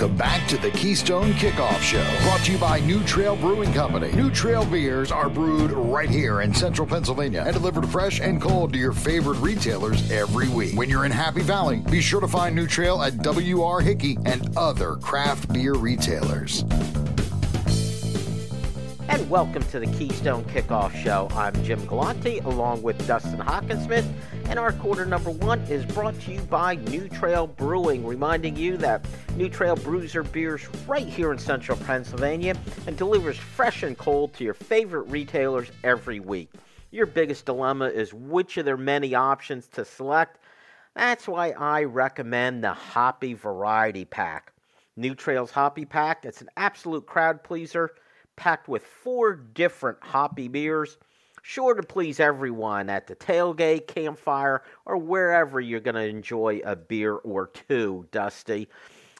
Welcome back to the Keystone Kickoff Show, brought to you by New Trail Brewing Company. New Trail beers are brewed right here in central Pennsylvania and delivered fresh and cold to your favorite retailers every week. When you're in Happy Valley, be sure to find New Trail at WR Hickey and other craft beer retailers. And welcome to the Keystone Kickoff Show. I'm Jim Galante along with Dustin Hockensmith. And our quarter number one is brought to you by New Trail Brewing, reminding you that New Trail brews their beers right here in central Pennsylvania and delivers fresh and cold to your favorite retailers every week. Your biggest dilemma is which of their many options to select. That's why I recommend the Hoppy Variety Pack. New Trail's Hoppy Pack, it's an absolute crowd pleaser packed with four different hoppy beers, sure to please everyone at the tailgate, campfire, or wherever you're going to enjoy a beer or two, Dusty.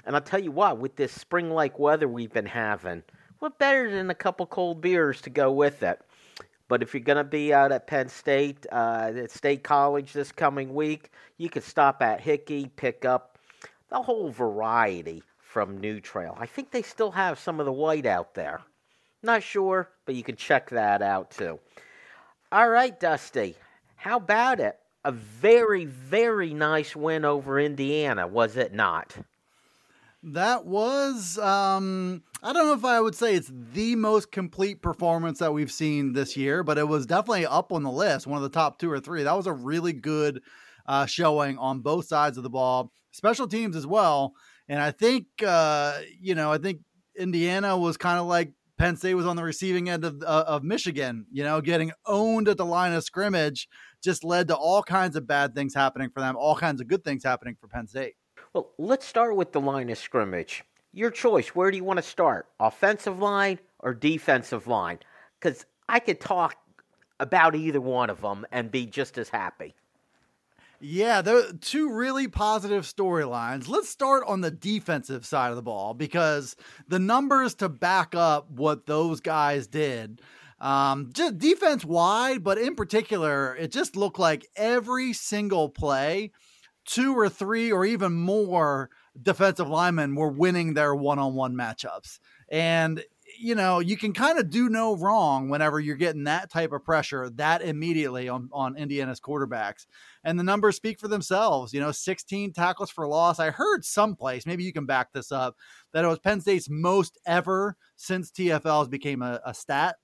And I'll tell you what, with this spring like weather we've been having, what better than a couple cold beers to go with it? But if you're going to be out at Penn State, uh, at State College this coming week, you could stop at Hickey, pick up the whole variety from New Trail. I think they still have some of the white out there. Not sure, but you can check that out too. All right, Dusty. How about it? A very, very nice win over Indiana, was it not? That was, um, I don't know if I would say it's the most complete performance that we've seen this year, but it was definitely up on the list, one of the top two or three. That was a really good uh, showing on both sides of the ball, special teams as well. And I think, uh, you know, I think Indiana was kind of like Penn State was on the receiving end of, uh, of Michigan, you know, getting owned at the line of scrimmage just led to all kinds of bad things happening for them, all kinds of good things happening for Penn State. Well, let's start with the line of scrimmage. Your choice. Where do you want to start? Offensive line or defensive line? Because I could talk about either one of them and be just as happy. Yeah, are two really positive storylines. Let's start on the defensive side of the ball because the numbers to back up what those guys did. Um, just defense wide, but in particular, it just looked like every single play, two or three or even more defensive linemen were winning their one on one matchups. And you know, you can kind of do no wrong whenever you're getting that type of pressure that immediately on, on Indiana's quarterbacks. And the numbers speak for themselves. You know, 16 tackles for loss. I heard someplace, maybe you can back this up, that it was Penn State's most ever since TFLs became a, a stat.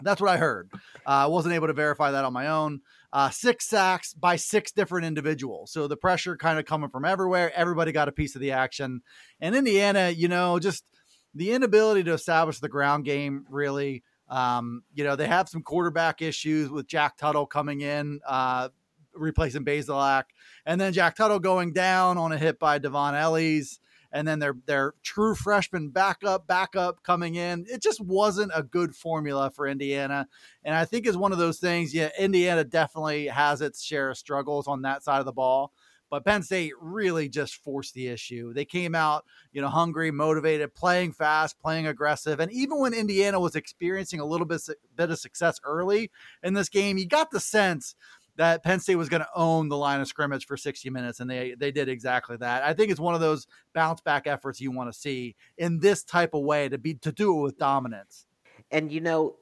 That's what I heard. Uh, I wasn't able to verify that on my own. Uh, six sacks by six different individuals. So the pressure kind of coming from everywhere. Everybody got a piece of the action. And Indiana, you know, just – the inability to establish the ground game really. Um, you know, they have some quarterback issues with Jack Tuttle coming in, uh, replacing Bazelak, and then Jack Tuttle going down on a hit by Dvon Ellies, and then their their true freshman backup backup coming in. It just wasn't a good formula for Indiana, and I think is one of those things. Yeah, Indiana definitely has its share of struggles on that side of the ball. But Penn State really just forced the issue. They came out, you know, hungry, motivated, playing fast, playing aggressive. And even when Indiana was experiencing a little bit, bit of success early in this game, you got the sense that Penn State was going to own the line of scrimmage for 60 minutes, and they they did exactly that. I think it's one of those bounce back efforts you want to see in this type of way to be to do it with dominance. And you know,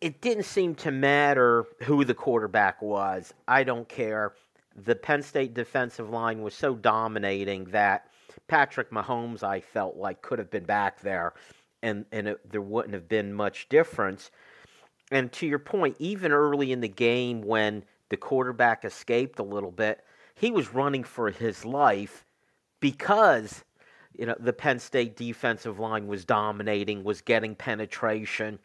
it didn't seem to matter who the quarterback was. I don't care the Penn State defensive line was so dominating that Patrick Mahomes, I felt like, could have been back there and, and it, there wouldn't have been much difference. And to your point, even early in the game when the quarterback escaped a little bit, he was running for his life because you know the Penn State defensive line was dominating, was getting penetration.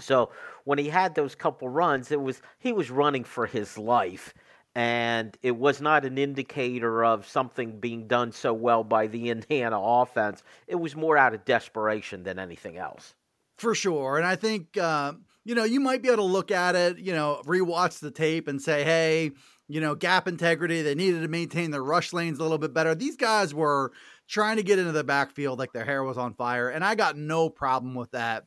So when he had those couple runs, it was he was running for his life and it was not an indicator of something being done so well by the Indiana offense. It was more out of desperation than anything else. For sure. And I think, uh, you know, you might be able to look at it, you know, rewatch the tape and say, hey, you know, gap integrity. They needed to maintain their rush lanes a little bit better. These guys were trying to get into the backfield like their hair was on fire. And I got no problem with that.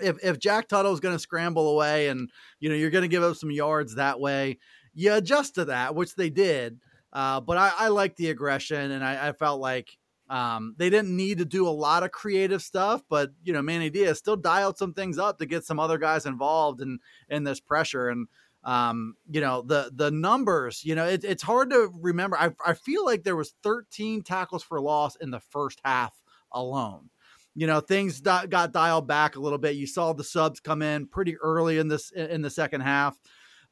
If, if Jack Tuttle's going to scramble away and, you know, you're going to give up some yards that way, you adjust to that, which they did. Uh, but I, I like the aggression, and I, I, felt like Um, they didn't need to do a lot of creative stuff, but you know, Manny Diaz still dialed some things up to get some other guys involved in in this pressure. And um, you know, the the numbers, you know, it, it's hard to remember. I, I feel like there was 13 tackles for loss in the first half alone. You know, things got dialed back a little bit. You saw the subs come in pretty early in this in the second half.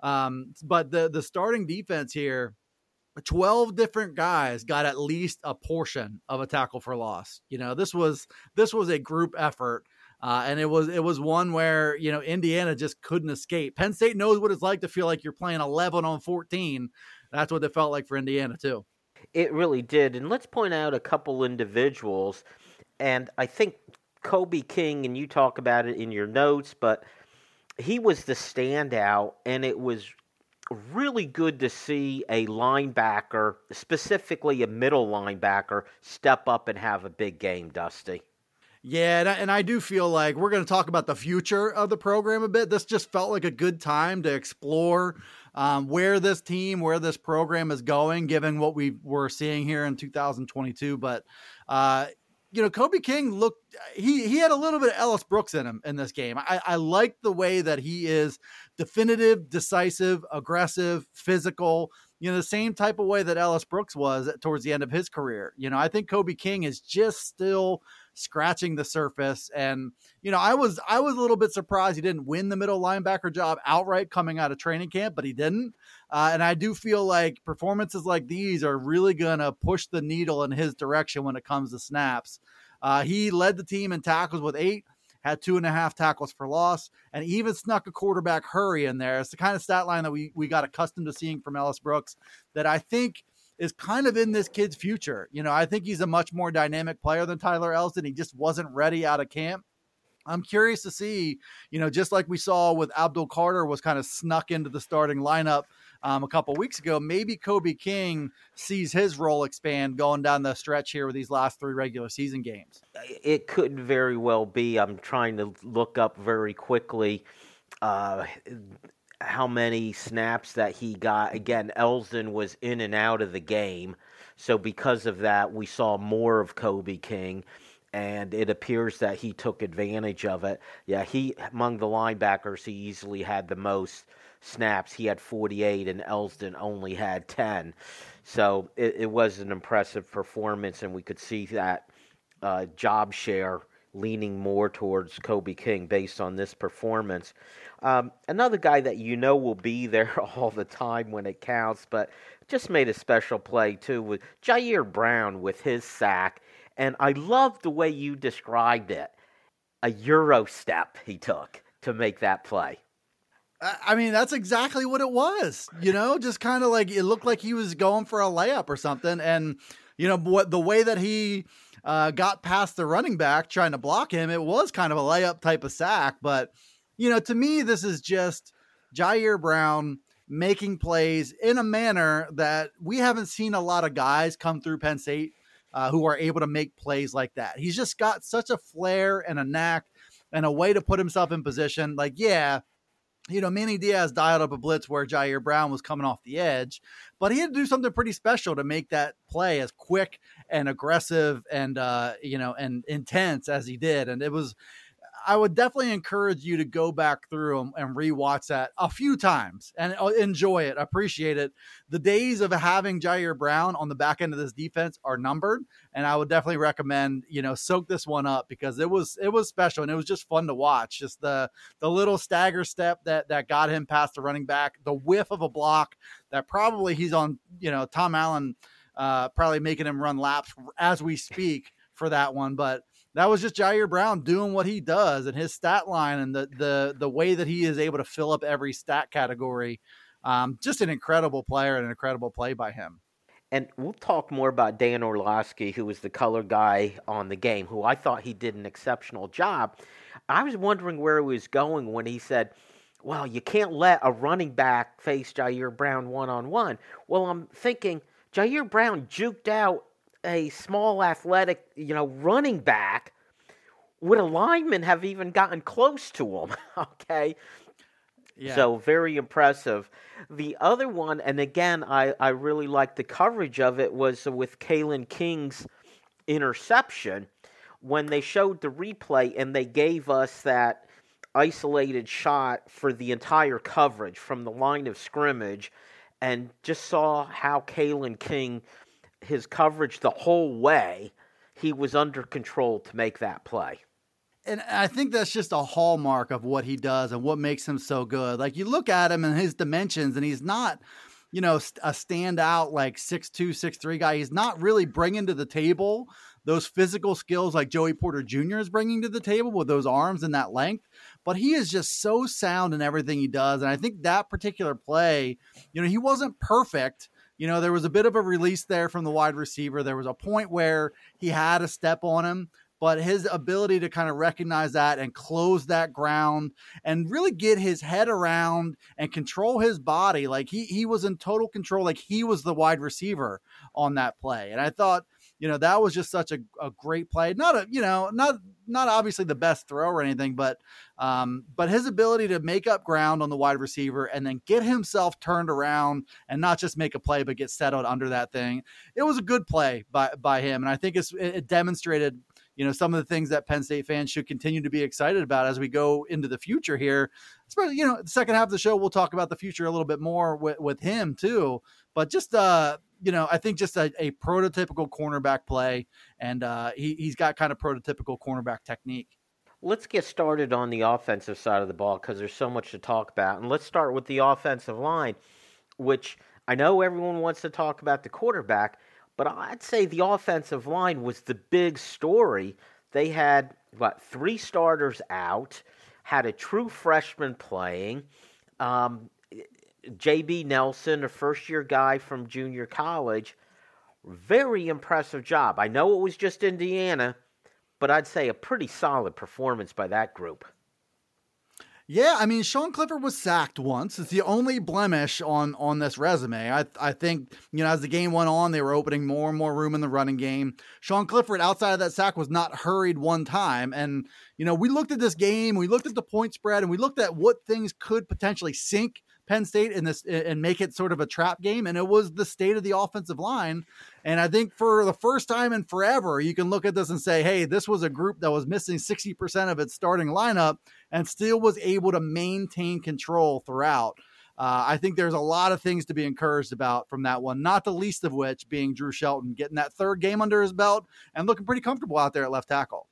Um, but the the starting defense here 12 different guys got at least a portion of a tackle for loss. You know, this was this was a group effort. Uh, and it was it was one where you know Indiana just couldn't escape. Penn State knows what it's like to feel like you're playing 11 on 14. That's what it felt like for Indiana too. It really did. And let's point out a couple individuals. And I think Kobe King, and you talk about it in your notes, but he was the standout, and it was really good to see a linebacker, specifically a middle linebacker, step up and have a big game, Dusty. Yeah, and I, and I do feel like we're going to talk about the future of the program a bit. This just felt like a good time to explore um, where this team, where this program is going, given what we were seeing here in 2022. But uh, you know, Kobe King looked he he had a little bit of Ellis Brooks in him in this game. I, I like the way that he is definitive, decisive, aggressive, physical. You know, the same type of way that Ellis Brooks was towards the end of his career. You know, I think Kobe King is just still scratching the surface. And, you know, I was I was a little bit surprised he didn't win the middle linebacker job outright coming out of training camp, but he didn't. Uh, and I do feel like performances like these are really going to push the needle in his direction when it comes to snaps. Uh, he led the team in tackles with eight, had two and a half tackles for loss, and even snuck a quarterback hurry in there. It's the kind of stat line that we, we got accustomed to seeing from Ellis Brooks that I think is kind of in this kid's future. You know, I think he's a much more dynamic player than Tyler Elsdon. He just wasn't ready out of camp. I'm curious to see, you know, just like we saw with Abdul Carter was kind of snuck into the starting lineup um, a couple weeks ago. Maybe Kobe King sees his role expand going down the stretch here with these last three regular season games. It could very well be. I'm trying to look up very quickly uh, how many snaps that he got. Again, Elsdon was in and out of the game. So because of that, we saw more of Kobe King and it appears that he took advantage of it. Yeah, he among the linebackers, he easily had the most snaps. He had 48, and Elsdon only had 10. So it, it was an impressive performance, and we could see that uh, job share leaning more towards Kobe King based on this performance. Um, another guy that you know will be there all the time when it counts, but just made a special play too with Ji'Ayir Brown with his sack. And I love the way you described it a Euro step he took to make that play. I mean, that's exactly what it was. You know, just kind of like it looked like he was going for a layup or something. And, you know, what the way that he uh, got past the running back trying to block him, it was kind of a layup type of sack. But, you know, to me, this is just Ji'Ayir Brown making plays in a manner that we haven't seen a lot of guys come through Penn State uh, who are able to make plays like that. He's just got such a flair and a knack and a way to put himself in position. Like, yeah, you know, Manny Diaz dialed up a blitz where Ji'Ayir Brown was coming off the edge, but he had to do something pretty special to make that play as quick and aggressive and uh, you know and intense as he did. And it was I would definitely encourage you to go back through and, and rewatch that a few times and uh, enjoy it, appreciate it. The days of having Ji'Ayir Brown on the back end of this defense are numbered, and I would definitely recommend you know soak this one up because it was it was special and it was just fun to watch. Just the the little stagger step that that got him past the running back, the whiff of a block that probably he's on. You know, Tom Allen uh, probably making him run laps as we speak for that one, but that was just Ji'Ayir Brown doing what he does and his stat line and the the the way that he is able to fill up every stat category. Um, just an incredible player and an incredible play by him. And we'll talk more about Dan Orlovsky, who was the color guy on the game, who I thought he did an exceptional job. I was wondering where he was going when he said, Well, you can't let a running back face Ji'Ayir Brown one on one. Well, I'm thinking Ji'Ayir Brown juked out a small athletic, you know, running back, would a lineman have even gotten close to him? okay. Yeah. So very impressive. The other one, and again, I, I really liked the coverage of it, was with Kalen King's interception when they showed the replay and they gave us that isolated shot for the entire coverage from the line of scrimmage and just saw how Kalen King, his coverage the whole way, he was under control to make that play. And I think that's just a hallmark of what he does and what makes him so good. Like you look at him and his dimensions, and he's not, you know, a standout like six two, six three guy. He's not really bringing to the table those physical skills like Joey Porter Jr. is bringing to the table with those arms and that length. But he is just so sound in everything he does. And I think that particular play, you know, he wasn't perfect. You know, there was a bit of a release there from the wide receiver. There was a point where he had a step on him, but his ability to kind of recognize that and close that ground and really get his head around and control his body like he he was in total control like he was the wide receiver on that play and i thought you know that was just such a, a great play not a you know not not obviously the best throw or anything but um but his ability to make up ground on the wide receiver and then get himself turned around and not just make a play but get settled under that thing it was a good play by by him and i think it's it demonstrated you know some of the things that Penn State fans should continue to be excited about as we go into the future here. Especially, you know, the second half of the show we'll talk about the future a little bit more with, with him too. But just uh, you know, I think just a, a prototypical cornerback play, and uh, he, he's got kind of prototypical cornerback technique. Let's get started on the offensive side of the ball because there's so much to talk about. And let's start with the offensive line, which I know everyone wants to talk about the quarterback, but I'd say the offensive line was the big story. They had, what, three starters out, had a true freshman playing. Um, J.B. Nelson, a first year guy from junior college, very impressive job. I know it was just Indiana, but I'd say a pretty solid performance by that group. Yeah, I mean Sean Clifford was sacked once. It's the only blemish on on this resume. I I think you know as the game went on, they were opening more and more room in the running game. Sean Clifford, outside of that sack, was not hurried one time. And you know we looked at this game, we looked at the point spread, and we looked at what things could potentially sink Penn State in this and make it sort of a trap game. And it was the state of the offensive line. And I think for the first time in forever, you can look at this and say, hey, this was a group that was missing 60% of its starting lineup and still was able to maintain control throughout. Uh, I think there's a lot of things to be encouraged about from that one, not the least of which being Drew Shelton getting that third game under his belt and looking pretty comfortable out there at left tackle.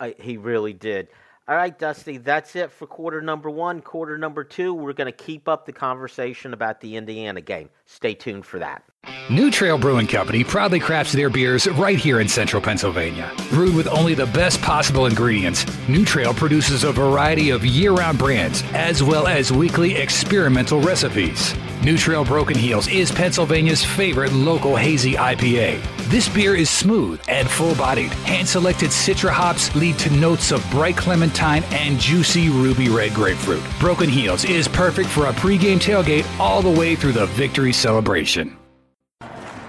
I, he really did. All right, Dusty, that's it for quarter number one. Quarter number two, we're going to keep up the conversation about the Indiana game. Stay tuned for that. New Trail Brewing Company proudly crafts their beers right here in central Pennsylvania. Brewed with only the best possible ingredients, New Trail produces a variety of year round brands as well as weekly experimental recipes. New Trail Broken Heels is Pennsylvania's favorite local hazy IPA. This beer is smooth and full bodied. Hand selected citra hops lead to notes of bright clementine and juicy ruby red grapefruit. Broken Heels is perfect for a pregame tailgate all the way through the victory celebration.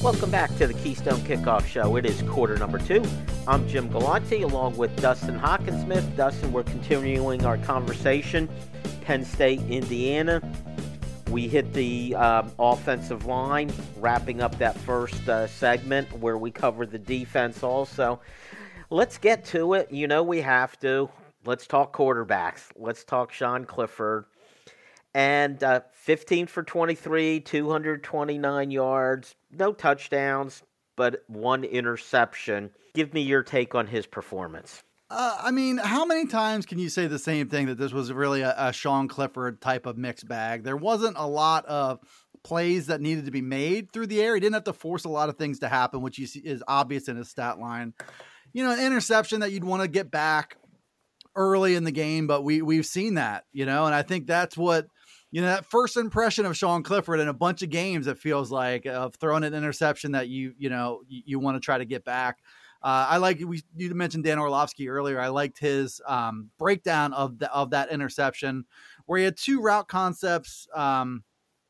Welcome back to the Keystone Kickoff Show. It is quarter number two. I'm Jim Galante along with Dustin Hockensmith. Dustin, we're continuing our conversation. Penn State, Indiana. We hit the um, offensive line, wrapping up that first uh, segment where we covered the defense also. Let's get to it. You know, we have to. Let's talk quarterbacks. Let's talk Sean Clifford. And uh, 15 for 23, 229 yards, no touchdowns, but one interception. Give me your take on his performance. Uh, I mean, how many times can you say the same thing that this was really a, a Sean Clifford type of mixed bag? There wasn't a lot of plays that needed to be made through the air. He didn't have to force a lot of things to happen, which is obvious in his stat line. You know, an interception that you'd want to get back early in the game, but we we've seen that, you know, and I think that's what you know that first impression of Sean Clifford in a bunch of games. It feels like of throwing an interception that you you know you, you want to try to get back. Uh, I like we you mentioned Dan Orlovsky earlier. I liked his um, breakdown of the, of that interception where he had two route concepts. Um,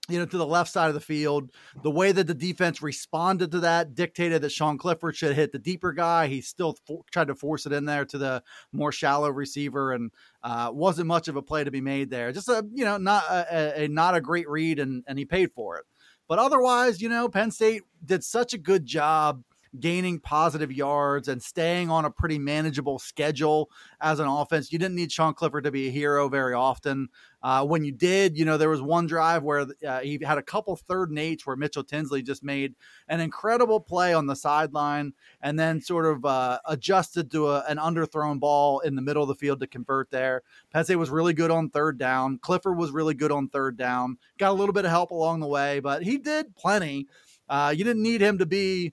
you know, to the left side of the field. The way that the defense responded to that dictated that Sean Clifford should hit the deeper guy. He still for, tried to force it in there to the more shallow receiver, and uh, wasn't much of a play to be made there. Just a you know not a, a, not a great read, and and he paid for it. But otherwise, you know, Penn State did such a good job gaining positive yards and staying on a pretty manageable schedule as an offense. You didn't need Sean Clifford to be a hero very often. Uh, when you did, you know, there was one drive where uh, he had a couple third and eights where Mitchell Tinsley just made an incredible play on the sideline and then sort of uh, adjusted to a, an underthrown ball in the middle of the field to convert there. State was really good on third down. Clifford was really good on third down. Got a little bit of help along the way, but he did plenty. Uh, you didn't need him to be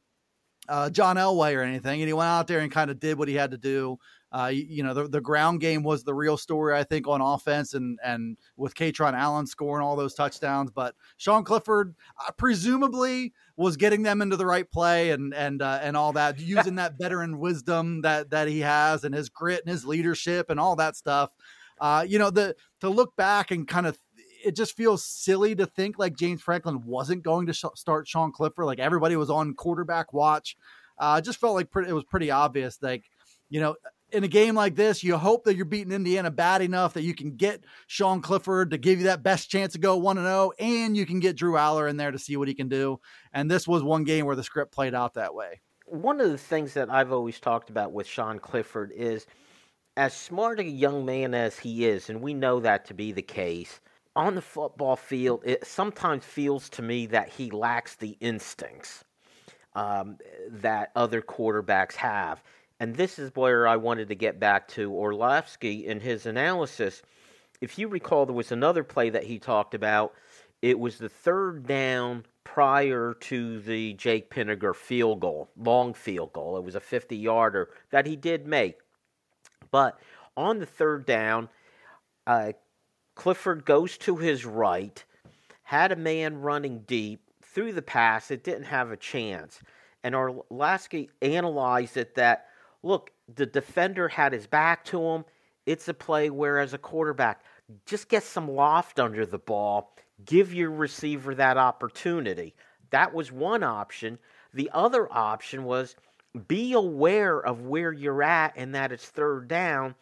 uh, John Elway or anything, and he went out there and kind of did what he had to do. Uh, you, you, know, the, the ground game was the real story, I think, on offense, and and with Kaytron Allen scoring all those touchdowns. But Sean Clifford, uh, presumably, was getting them into the right play and and uh, and all that, using that veteran wisdom that that he has, and his grit and his leadership and all that stuff. Uh, you know, the to look back and kind of it just feels silly to think like James Franklin wasn't going to sh- start Sean Clifford. Like everybody was on quarterback watch. Uh, just felt like pretty, it was pretty obvious. Like, you know, in a game like this, you hope that you're beating Indiana bad enough that you can get Sean Clifford to give you that best chance to go 1 0, and you can get Drew Allar in there to see what he can do. And this was one game where the script played out that way. One of the things that I've always talked about with Sean Clifford is as smart a young man as he is, and we know that to be the case, on the football field, it sometimes feels to me that he lacks the instincts um, that other quarterbacks have. And this is where I wanted to get back to Orlovsky in his analysis. If you recall, there was another play that he talked about. It was the third down prior to the Jake Pinegar field goal, long field goal. It was a 50 yarder that he did make. But on the third down, uh, Clifford goes to his right, had a man running deep, through the pass, it didn't have a chance. And Orlovsky analyzed it that, look, the defender had his back to him. It's a play where, as a quarterback, just get some loft under the ball, give your receiver that opportunity. That was one option. The other option was be aware of where you're at and that it's third down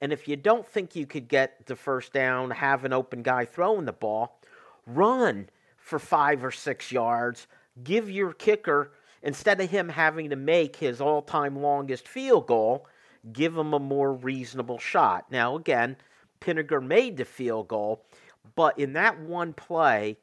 and if you don't think you could get the first down, have an open guy throwing the ball, run for five or six yards. Give your kicker, instead of him having to make his all time longest field goal, give him a more reasonable shot. Now, again, Pinegar made the field goal, but in that one play,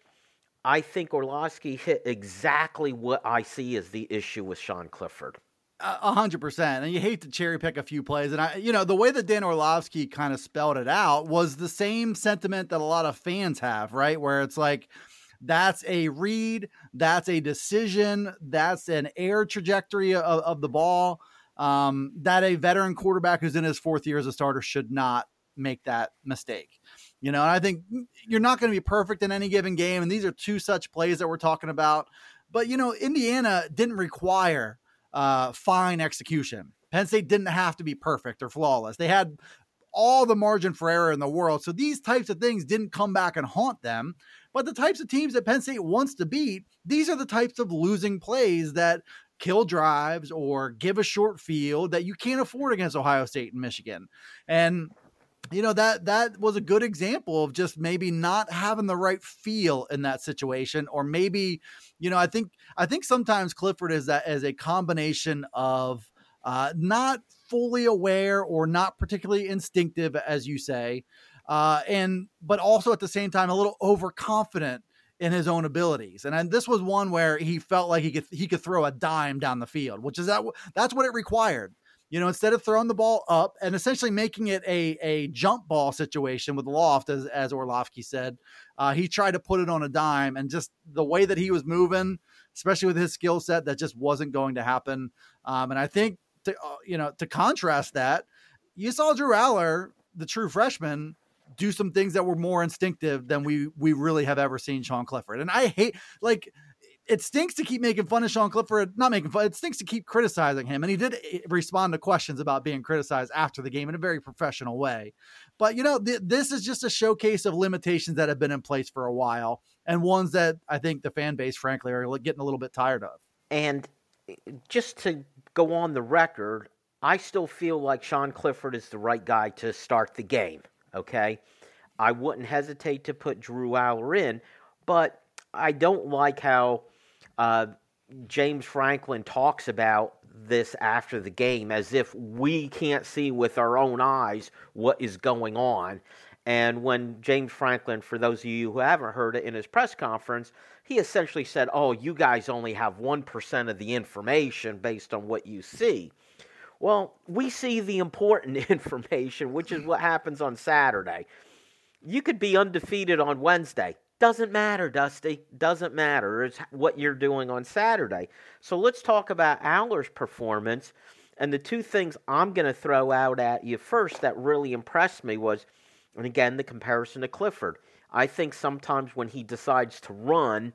I think Orlovsky hit exactly what I see as the issue with Sean Clifford. A hundred percent, and you hate to cherry pick a few plays, and I, you know, the way that Dan Orlovsky kind of spelled it out was the same sentiment that a lot of fans have, right? Where it's like, that's a read, that's a decision, that's an air trajectory of, of the ball. Um, that a veteran quarterback who's in his fourth year as a starter should not make that mistake. You know, and I think you're not going to be perfect in any given game. And these are two such plays that we're talking about. But, you know, Indiana didn't require uh, fine execution. Penn State didn't have to be perfect or flawless. They had all the margin for error in the world. So these types of things didn't come back and haunt them. But the types of teams that Penn State wants to beat, these are the types of losing plays that kill drives or give a short field that you can't afford against Ohio State and Michigan. And you know that that was a good example of just maybe not having the right feel in that situation or maybe you know i think i think sometimes clifford is that as a combination of uh, not fully aware or not particularly instinctive as you say uh, and but also at the same time a little overconfident in his own abilities. And, and this was one where he felt like he could he could throw a dime down the field, which is that that's what it required. You know, instead of throwing the ball up and essentially making it a a jump ball situation with Loft, as as Orlovsky said, uh, he tried to put it on a dime, and just the way that he was moving, especially with his skill set, that just wasn't going to happen. Um, and I think to uh, you know to contrast that, you saw Drew Allar, the true freshman, do some things that were more instinctive than we we really have ever seen Sean Clifford. And I hate like it stinks to keep making fun of Sean Clifford, not making fun. It stinks to keep criticizing him, and he did eh, respond to questions about being criticized after the game in a very professional way. But you know, th- this is just a showcase of limitations that have been in place for a while, and ones that I think the fan base, frankly, are getting a little bit tired of. And eh, just to go on the record, I still feel like Sean Clifford is the right guy to start the game okay? I wouldn't hesitate to put Drew Allar in, but I don't like how uh, James Franklin talks about this after the game as if we can't see with our own eyes what is going on. And when James Franklin, for those of you who haven't heard it in his press conference, he essentially said, Oh, you guys only have 1% of the information based on what you see. Well, we see the important information, which is what happens on Saturday. You could be undefeated on Wednesday. Doesn't matter, Dusty. Doesn't matter. It's what you're doing on Saturday. So let's talk about Allar's performance. And the two things I'm going to throw out at you first that really impressed me was, and again, the comparison to Clifford. I think sometimes when he decides to run,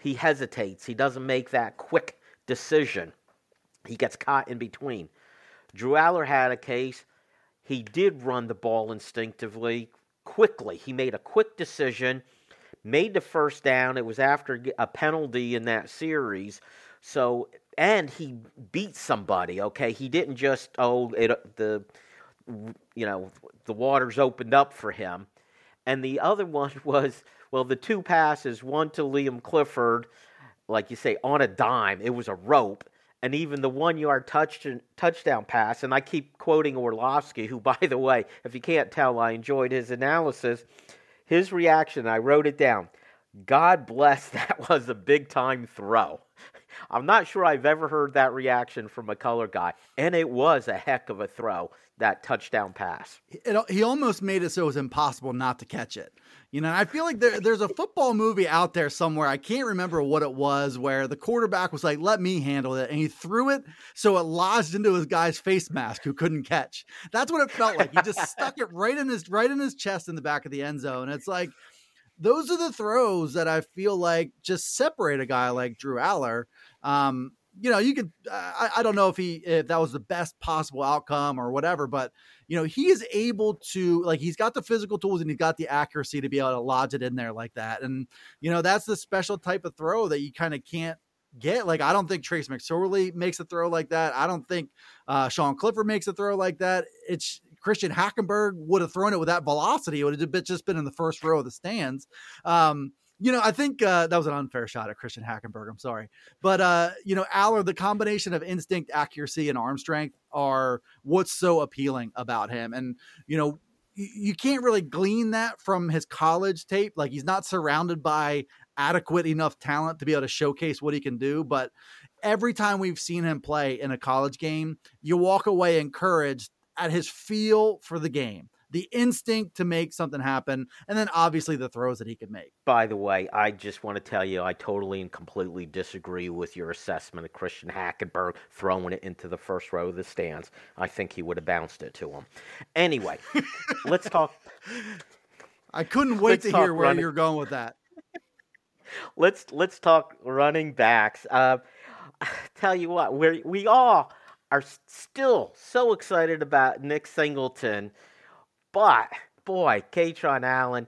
he hesitates. He doesn't make that quick decision. He gets caught in between. Drew Allar had a case. He did run the ball instinctively, quickly. He made a quick decision, made the first down. It was after a penalty in that series. So, and he beat somebody, okay? He didn't just, oh, it, the, you know, the waters opened up for him. And the other one was, well, the two passes, one to Liam Clifford, like you say, on a dime. It was a rope and even the one yard touch, touchdown pass. And I keep quoting Orlovsky, who, by the way, if you can't tell, I enjoyed his analysis. His reaction, I wrote it down. God bless, that was a big time throw. I'm not sure I've ever heard that reaction from a color guy. And it was a heck of a throw, that touchdown pass. It, he almost made it so it was impossible not to catch it. You know, I feel like there, there's a football movie out there somewhere. I can't remember what it was, where the quarterback was like, "Let me handle it," and he threw it so it lodged into his guy's face mask who couldn't catch. That's what it felt like. He just stuck it right in his right in his chest in the back of the end zone. It's like those are the throws that I feel like just separate a guy like Drew Allar. Um, you know, you could I, I don't know if he if that was the best possible outcome or whatever, but you know, he is able to like he's got the physical tools and he's got the accuracy to be able to lodge it in there like that. And you know, that's the special type of throw that you kind of can't get. Like I don't think Trace McSorley makes a throw like that. I don't think uh, Sean Clifford makes a throw like that. It's Christian Hackenberg would have thrown it with that velocity. It would have just been in the first row of the stands. Um, you know, I think uh, that was an unfair shot at Christian Hackenberg. I'm sorry, but uh, you know, Allar, the combination of instinct, accuracy, and arm strength are what's so appealing about him. And you know, you can't really glean that from his college tape. Like he's not surrounded by adequate enough talent to be able to showcase what he can do. But every time we've seen him play in a college game, you walk away encouraged at his feel for the game the instinct to make something happen, and then obviously the throws that he could make. By the way, I just want to tell you, I totally and completely disagree with your assessment of Christian Hackenberg throwing it into the first row of the stands. I think he would have bounced it to him. Anyway, let's talk. I couldn't wait let's to hear where running. you're going with that. let's let's talk running backs. Uh, tell you what, we we all are still so excited about Nick Singleton, but boy, Kaytron Allen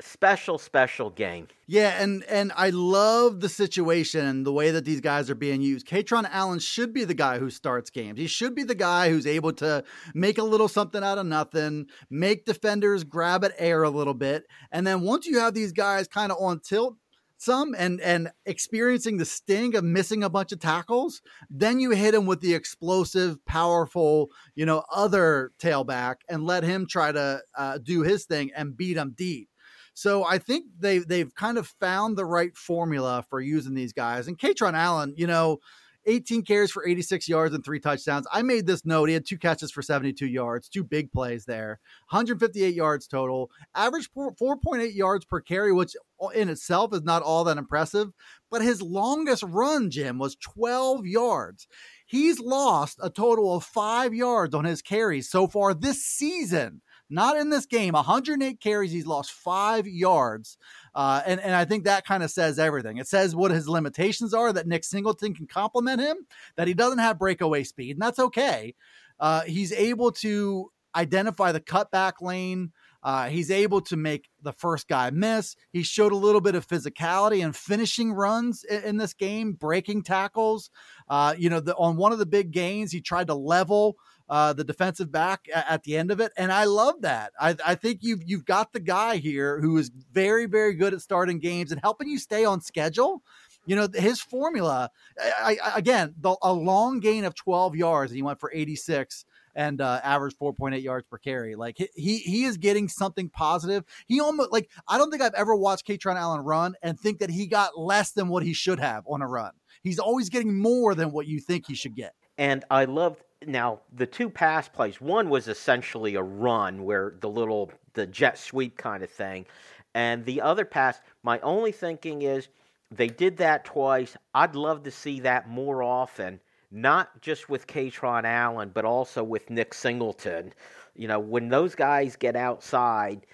special special game. Yeah and and i love the situation the way that these guys are being used. Kaytron allen should be the guy who starts games. He should be the guy who's able to make a little something out of nothing make defenders grab at air a little bit. And then once you have these guys kind of on tilt some and and experiencing the sting of missing a bunch of tackles then you hit him with the explosive powerful you know other tailback and let him try to uh, do his thing and beat him deep so I think they they've kind of found the right formula for using these guys. And Kaytron Allen, you know, 18 carries for 86 yards and three touchdowns. I made this note. He had two catches for 72 yards, two big plays there, 158 yards total, average 4.8 yards per carry, which in itself is not all that impressive. But his longest run, Jim, was 12 yards. He's lost a total of five yards on his carries so far this season not in this game. 108 carries, he's lost five yards. Uh, and, and I think that kind of says everything. It says what his limitations are, that Nick Singleton can complement him, that he doesn't have breakaway speed, and that's okay. Uh, he's able to identify the cutback lane. Uh, he's able to make the first guy miss. He showed a little bit of physicality and finishing runs in, in this game, breaking tackles. Uh, you know, the, on one of the big gains, he tried to level uh, the defensive back at, at, the end of it, and I love that. I, I think you've you've got the guy here who is very very good at starting games and helping you stay on schedule. You know his formula. I, I, again, the, a long gain of 12 yards, and he went for 86 and uh, averaged 4.8 yards per carry. Like he he is getting something positive. He almost like I don't think I've ever watched Kaytron Allen run and think that he got less than what he should have on a run. He's always getting more than what you think he should get. And I loved now the two pass plays. One was essentially a run where the little the jet sweep kind of thing, and the other pass. My only thinking is they did that twice. I'd love to see that more often, not just with Kaytron Allen, but also with Nick Singleton. You know, when those guys get outside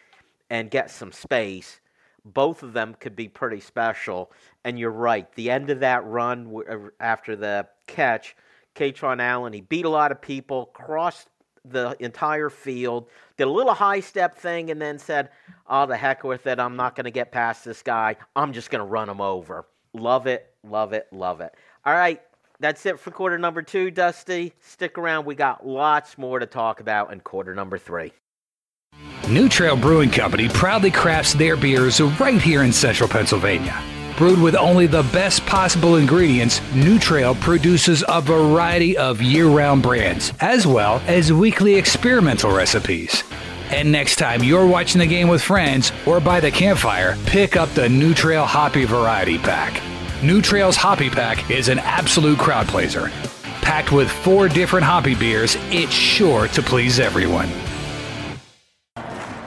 and get some space, both of them could be pretty special. And you're right, the end of that run uh, after the catch Kaytron Allen. He beat a lot of people, crossed the entire field, did a little high step thing, and then said, Oh, the heck with it. I'm not going to get past this guy. I'm just going to run him over. Love it, love it, love it. All right, that's it for quarter number two, Dusty. Stick around. We got lots more to talk about in quarter number three. New Trail Brewing Company proudly crafts their beers right here in central Pennsylvania. Brewed with only the best possible ingredients, New Trail produces a variety of year round brands, as well as weekly experimental recipes. And next time you're watching the game with friends or by the campfire, pick up the New Trail Hoppy Variety Pack. New Trail's Hoppy Pack is an absolute crowd pleaser. Packed with four different hoppy beers, it's sure to please everyone.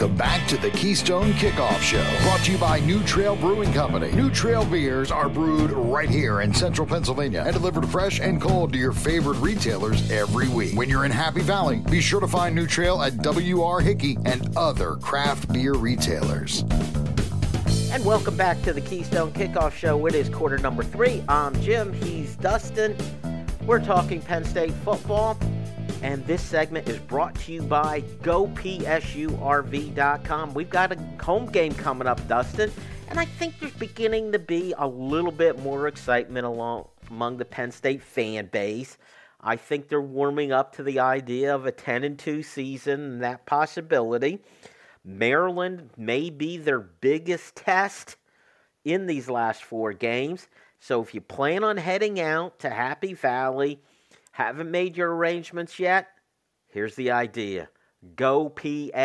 Welcome back to the Keystone Kickoff Show, brought to you by New Trail Brewing Company. New Trail beers are brewed right here in central Pennsylvania and delivered fresh and cold to your favorite retailers every week. When you're in Happy Valley, be sure to find New Trail at W.R. Hickey and other craft beer retailers. And welcome back to the Keystone Kickoff Show. It is quarter number three. I'm Jim. He's Dustin. We're talking Penn State football. And this segment is brought to you by GoPSURV.com. We've got a home game coming up, Dustin, and I think there's beginning to be a little bit more excitement along among the Penn State fan base. I think they're warming up to the idea of a 10 and 2 season and that possibility. Maryland may be their biggest test in these last four games. So if you plan on heading out to Happy Valley, haven't made your arrangements yet? Here's the idea. Go PSURV.com.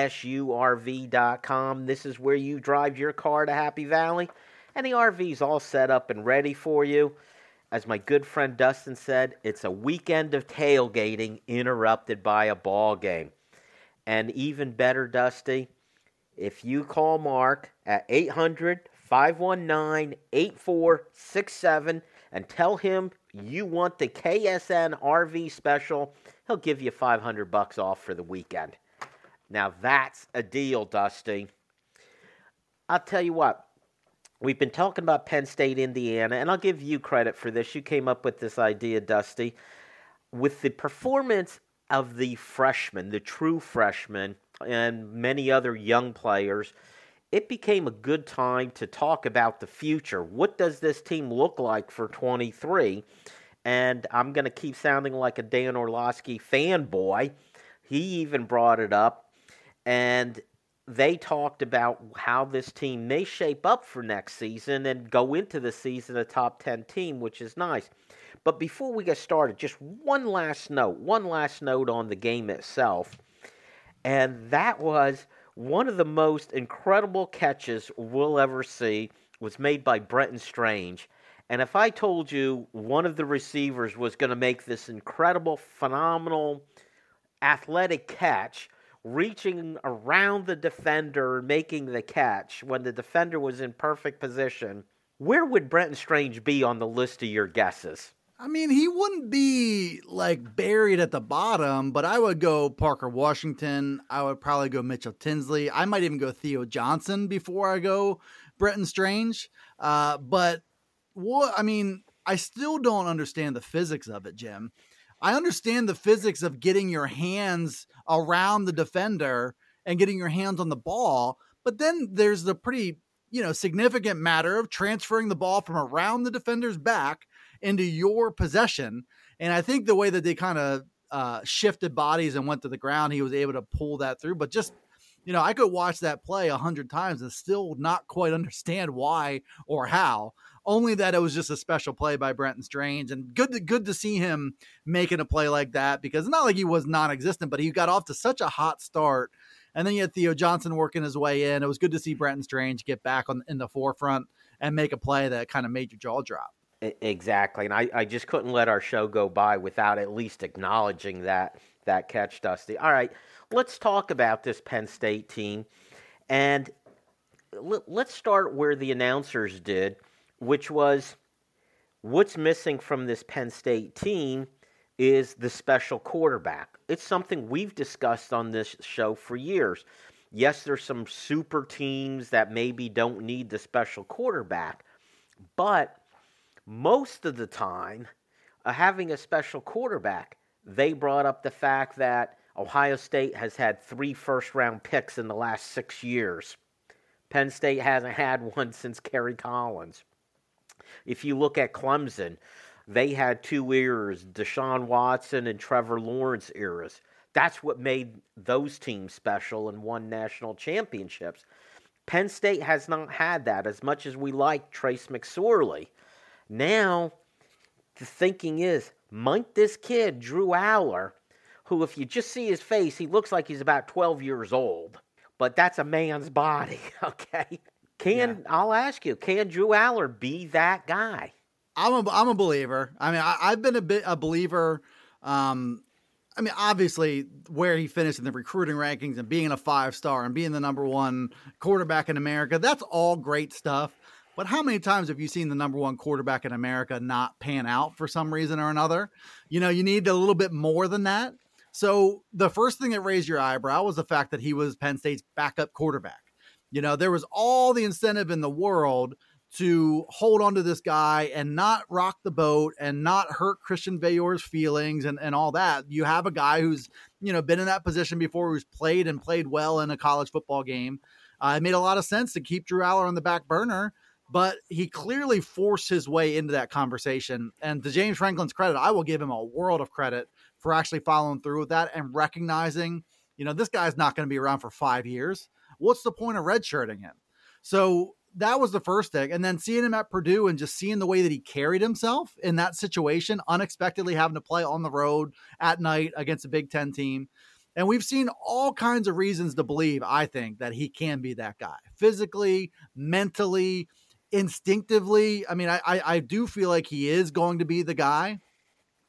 This is where you drive your car to Happy Valley, and the RV's all set up and ready for you. As my good friend Dustin said, it's a weekend of tailgating interrupted by a ball game. And even better, Dusty, if you call Mark at 800 519 8467 and tell him you want the KSN RV special, he'll give you 500 bucks off for the weekend. Now that's a deal, Dusty. I'll tell you what. We've been talking about Penn State, Indiana, and I'll give you credit for this. You came up with this idea, Dusty. With the performance of the freshmen, the true freshmen, and many other young players, it became a good time to talk about the future. What does this team look like for 23? And I'm going to keep sounding like a Dan Orlovsky fanboy. He even brought it up. And they talked about how this team may shape up for next season and go into the season a top 10 team, which is nice. But before we get started, just one last note, one last note on the game itself. And that was one of the most incredible catches we'll ever see was made by Brenton Strange. And if I told you one of the receivers was going to make this incredible, phenomenal, athletic catch, reaching around the defender, making the catch when the defender was in perfect position, where would Brenton Strange be on the list of your guesses? I mean, he wouldn't be like buried at the bottom, but I would go Parker Washington. I would probably go Mitchell Tinsley. I might even go Theo Johnson before I go Brenton Strange. Uh, but what I mean, I still don't understand the physics of it, Jim. I understand the physics of getting your hands around the defender and getting your hands on the ball, but then there's the pretty, you know, significant matter of transferring the ball from around the defender's back into your possession. And I think the way that they kind of uh, shifted bodies and went to the ground, he was able to pull that through. But just, you know, I could watch that play a hundred times and still not quite understand why or how. Only that it was just a special play by Brenton Strange, and good to, good to see him making a play like that because it's not like he was non-existent, but he got off to such a hot start, and then you had Theo Johnson working his way in. It was good to see Brenton Strange get back on in the forefront and make a play that kind of made your jaw drop. Exactly, and I, I just couldn't let our show go by without at least acknowledging that that catch, Dusty. All right, let's talk about this Penn State team, and let's start where the announcers did, which was what's missing from this Penn State team is the special quarterback. It's something we've discussed on this show for years. Yes, there's some super teams that maybe don't need the special quarterback, but most of the time, uh, having a special quarterback, they brought up the fact that Ohio State has had three first round picks in the last six years. Penn State hasn't had one since Kerry Collins. If you look at Clemson, they had two eras, Deshaun Watson and Trevor Lawrence eras. That's what made those teams special and won national championships. Penn State has not had that as much as we like Trace McSorley. Now, the thinking is, might this kid, Drew Allar, who, if you just see his face, he looks like he's about 12 years old, but that's a man's body, okay? Can, yeah. I'll ask you, can Drew Allar be that guy? I'm a, I'm a believer. I mean, I, have been a bit a believer. Um, I mean, obviously, where he finished in the recruiting rankings and being a five star and being the number one quarterback in America, that's all great stuff. But how many times have you seen the number one quarterback in America not pan out for some reason or another? You know, you need a little bit more than that. So the first thing that raised your eyebrow was the fact that he was Penn State's backup quarterback. You know, there was all the incentive in the world to hold on to this guy and not rock the boat and not hurt Christian Veilleux's feelings and, and all that. You have a guy who's, you know, been in that position before, who's played and played well in a college football game. Uh, it made a lot of sense to keep Drew Allar on the back burner, but he clearly forced his way into that conversation. And to James Franklin's credit, I will give him a world of credit for actually following through with that and recognizing, you know, this guy's not going to be around for five years. What's the point of redshirting him? So that was the first thing. And then seeing him at Purdue and just seeing the way that he carried himself in that situation, unexpectedly having to play on the road at night against a Big Ten team. And we've seen all kinds of reasons to believe, I think, that he can be that guy physically, mentally, instinctively. I mean, I, I, I do feel like he is going to be the guy.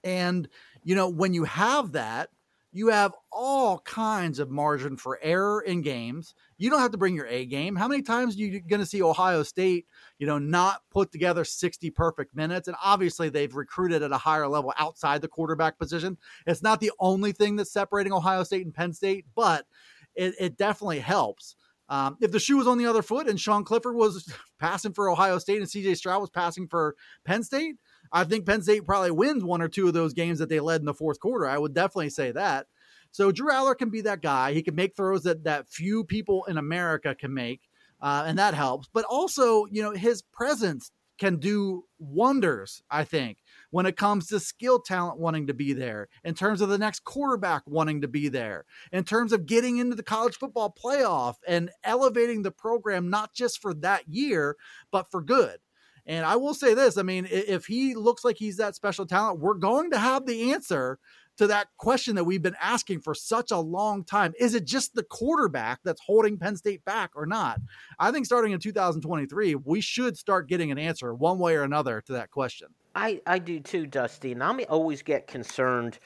And, you know, when you have that, you have all kinds of margin for error in games. You don't have to bring your A game. How many times are you going to see Ohio State, you know, not put together 60 perfect minutes? And obviously they've recruited at a higher level outside the quarterback position. It's not the only thing that's separating Ohio State and Penn State, but it, it definitely helps. Um, if the shoe was on the other foot and Sean Clifford was passing for Ohio State and CJ Stroud was passing for Penn State, I think Penn State probably wins one or two of those games that they led in the fourth quarter. I would definitely say that. So Drew Allar can be that guy. He can make throws that that few people in America can make, uh, and that helps. But also, you know, his presence can do wonders. I think when it comes to skill talent wanting to be there, in terms of the next quarterback wanting to be there, in terms of getting into the college football playoff and elevating the program not just for that year, but for good. And I will say this I mean, if he looks like he's that special talent, we're going to have the answer to that question that we've been asking for such a long time. Is it just the quarterback that's holding Penn State back or not? I think starting in 2023, we should start getting an answer one way or another to that question. I, I do too, Dusty. And I always get concerned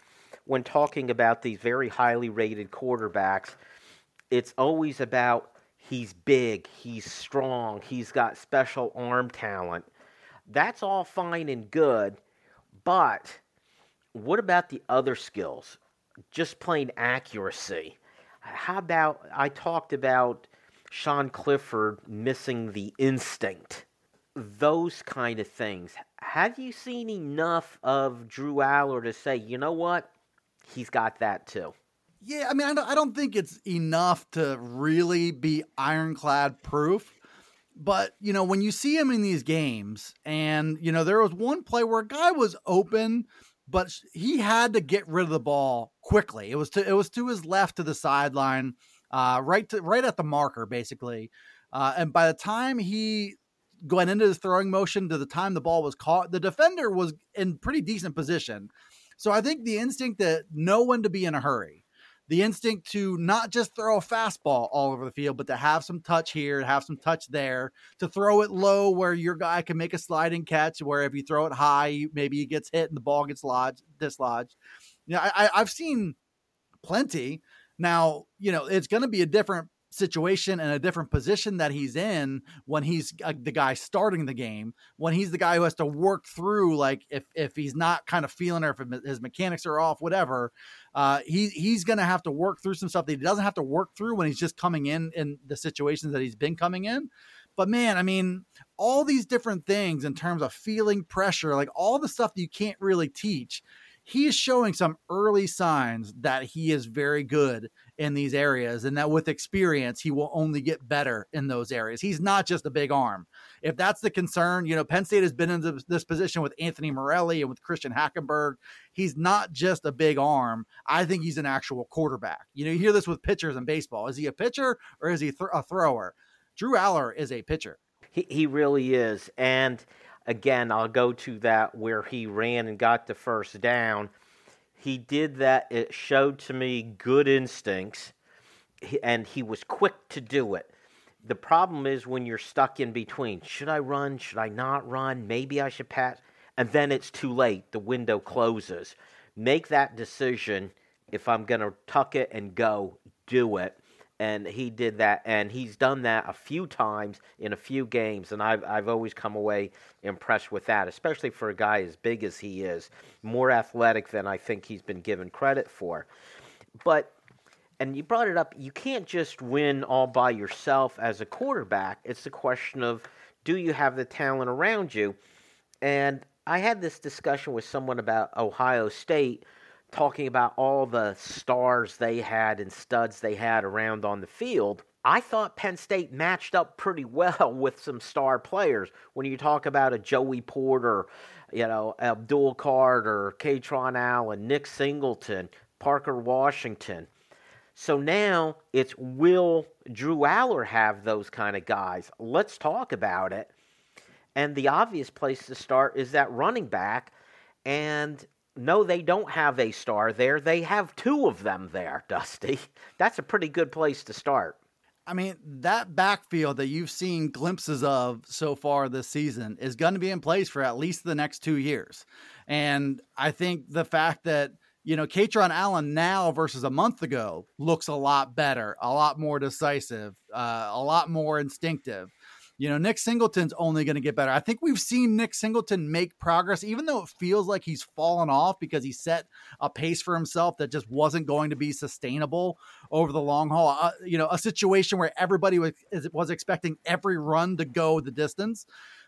when talking about these very highly rated quarterbacks. It's always about he's big, he's strong, he's got special arm talent. That's all fine and good, but what about the other skills? Just plain accuracy. How about I talked about Sean Clifford missing the instinct? Those kind of things. Have you seen enough of Drew Allar to say, you know what? He's got that too. Yeah, I mean, I don't, I don't think it's enough to really be ironclad proof. But, you know, when you see him in these games, and, you know, there was one play where a guy was open but he had to get rid of the ball quickly. It was to it was to his left to the sideline, uh, right to right at the marker basically. Uh, and by the time he went into his throwing motion to the time the ball was caught, the defender was in pretty decent position. So I think the instinct that know when to be in a hurry the instinct to not just throw a fastball all over the field, but to have some touch here, have some touch there, to throw it low where your guy can make a sliding catch, where if you throw it high, maybe he gets hit and the ball gets lodged, dislodged. You know, I, I've seen plenty. Now, you know, it's going to be a different situation and a different position that he's in when he's uh, the guy starting the game when he's the guy who has to work through like if if he's not kind of feeling or if his mechanics are off whatever uh he he's gonna have to work through some stuff that he doesn't have to work through when he's just coming in in the situations that he's been coming in. But man i mean all these different things in terms of feeling pressure like all the stuff that you can't really teach he is showing some early signs that he is very good in these areas and that with experience he will only get better in those areas. He's not just a big arm. If that's the concern you know penn state has been in this position with anthony morelli and with christian hackenberg. He's not just a big arm. I think he's an actual quarterback. You know you hear this with pitchers in baseball. Is he a pitcher or is he th- a thrower? Drew Allar is a pitcher. He, he really is. And again i'll go to that where he ran and got the first down he did that. It showed to me good instincts, and he was quick to do it. The problem is when you're stuck in between. Should I run? Should I not run? Maybe I should pass. And then it's too late. The window closes. Make that decision if I'm going to tuck it and go, do it. And he did that, and he's done that a few times in a few games, and I've I've always come away impressed with that, especially for a guy as big as he is, more athletic than I think he's been given credit for. But and you brought it up, you can't just win all by yourself as a quarterback. It's a question of do you have the talent around you? And I had this discussion with someone about Ohio State talking about all the stars they had and studs they had around on the field. I thought Penn State matched up pretty well with some star players. When you talk about a Joey Porter, you know, Abdul Carter, Kaytron Allen, Nick Singleton, Parker Washington. So now it's will Drew Allar have those kind of guys? Let's talk about it. And the obvious place to start is that running back. And no, they don't have a star there. They have two of them there, Dusty. That's a pretty good place to start. I mean, that backfield that you've seen glimpses of so far this season is going to be in place for at least the next two years. And I think the fact that, you know, Kaytron Allen now versus a month ago looks a lot better, a lot more decisive, uh, a lot more instinctive. You know, Nick Singleton's only going to get better. I think we've seen Nick Singleton make progress, even though it feels like he's fallen off because he set a pace for himself that just wasn't going to be sustainable over the long haul. Uh, you know, a situation where everybody was, was expecting every run to go the distance.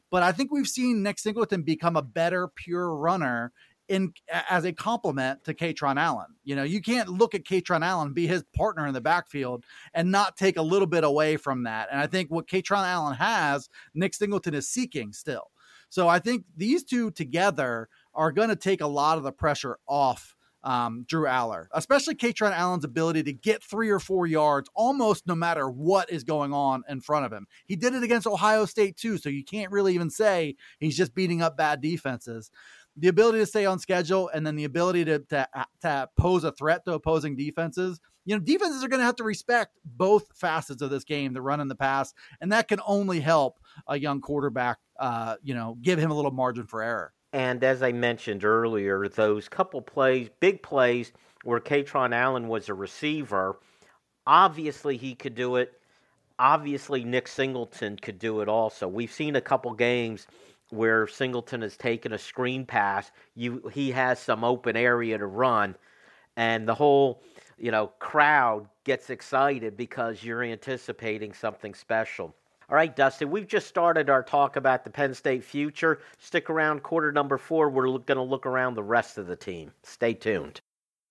But I think we've seen Nick Singleton become a better pure runner in as a complement to Kaytron Allen. You know, you can't look at Kaytron Allen be his partner in the backfield and not take a little bit away from that. And I think what Kaytron Allen has, Nick Singleton is seeking still. So I think these two together are going to take a lot of the pressure off um, Drew Allar, especially Kaytron Allen's ability to get three or four yards almost no matter what is going on in front of him. He did it against Ohio State too, so you can't really even say he's just beating up bad defenses the ability to stay on schedule and then the ability to, to, to pose a threat to opposing defenses. You know, defenses are going to have to respect both facets of this game, the run and the pass, and that can only help a young quarterback, uh, you know, give him a little margin for error. And as I mentioned earlier, those couple plays, big plays where Kaytron Allen was a receiver, obviously he could do it. Obviously, Nick Singleton could do it also. We've seen a couple games – where Singleton has taken a screen pass, you he has some open area to run, and the whole you know crowd gets excited because you're anticipating something special. All right, Dustin, we've just started our talk about the Penn State future. Stick around, quarter number four. We're going to look around the rest of the team. Stay tuned.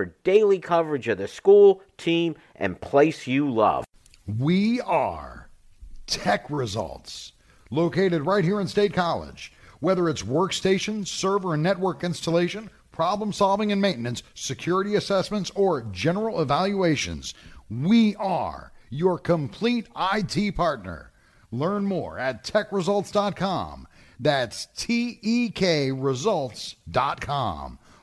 for daily coverage of the school, team, and place you love. We are Tek Results, located right here in State College. Whether it's workstation, server, and network installation, problem solving and maintenance, security assessments, or general evaluations, we are your complete IT partner. Learn more at tekresults.com. That's T E K results.com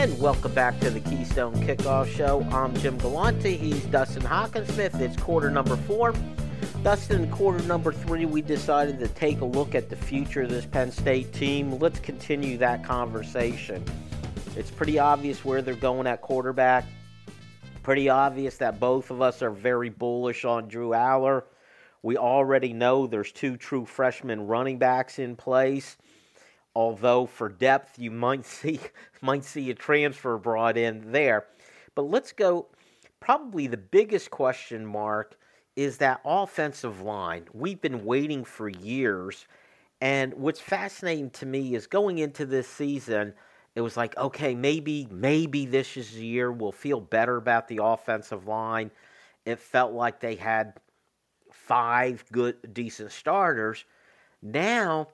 And welcome back to the Keystone Kickoff Show. I'm Jim Galante. He's Dustin Hockensmith. It's quarter number four. Dustin, quarter number three, we decided to take a look at the future of this Penn State team. Let's continue that conversation. It's pretty obvious where they're going at quarterback. Pretty obvious that both of us are very bullish on Drew Allar. We already know there's two true freshman running backs in place. Although for depth you might see might see a transfer brought in there. But let's go probably the biggest question mark is that offensive line. We've been waiting for years. And what's fascinating to me is going into this season, it was like, okay, maybe, maybe this is the year we'll feel better about the offensive line. It felt like they had five good, decent starters. Now,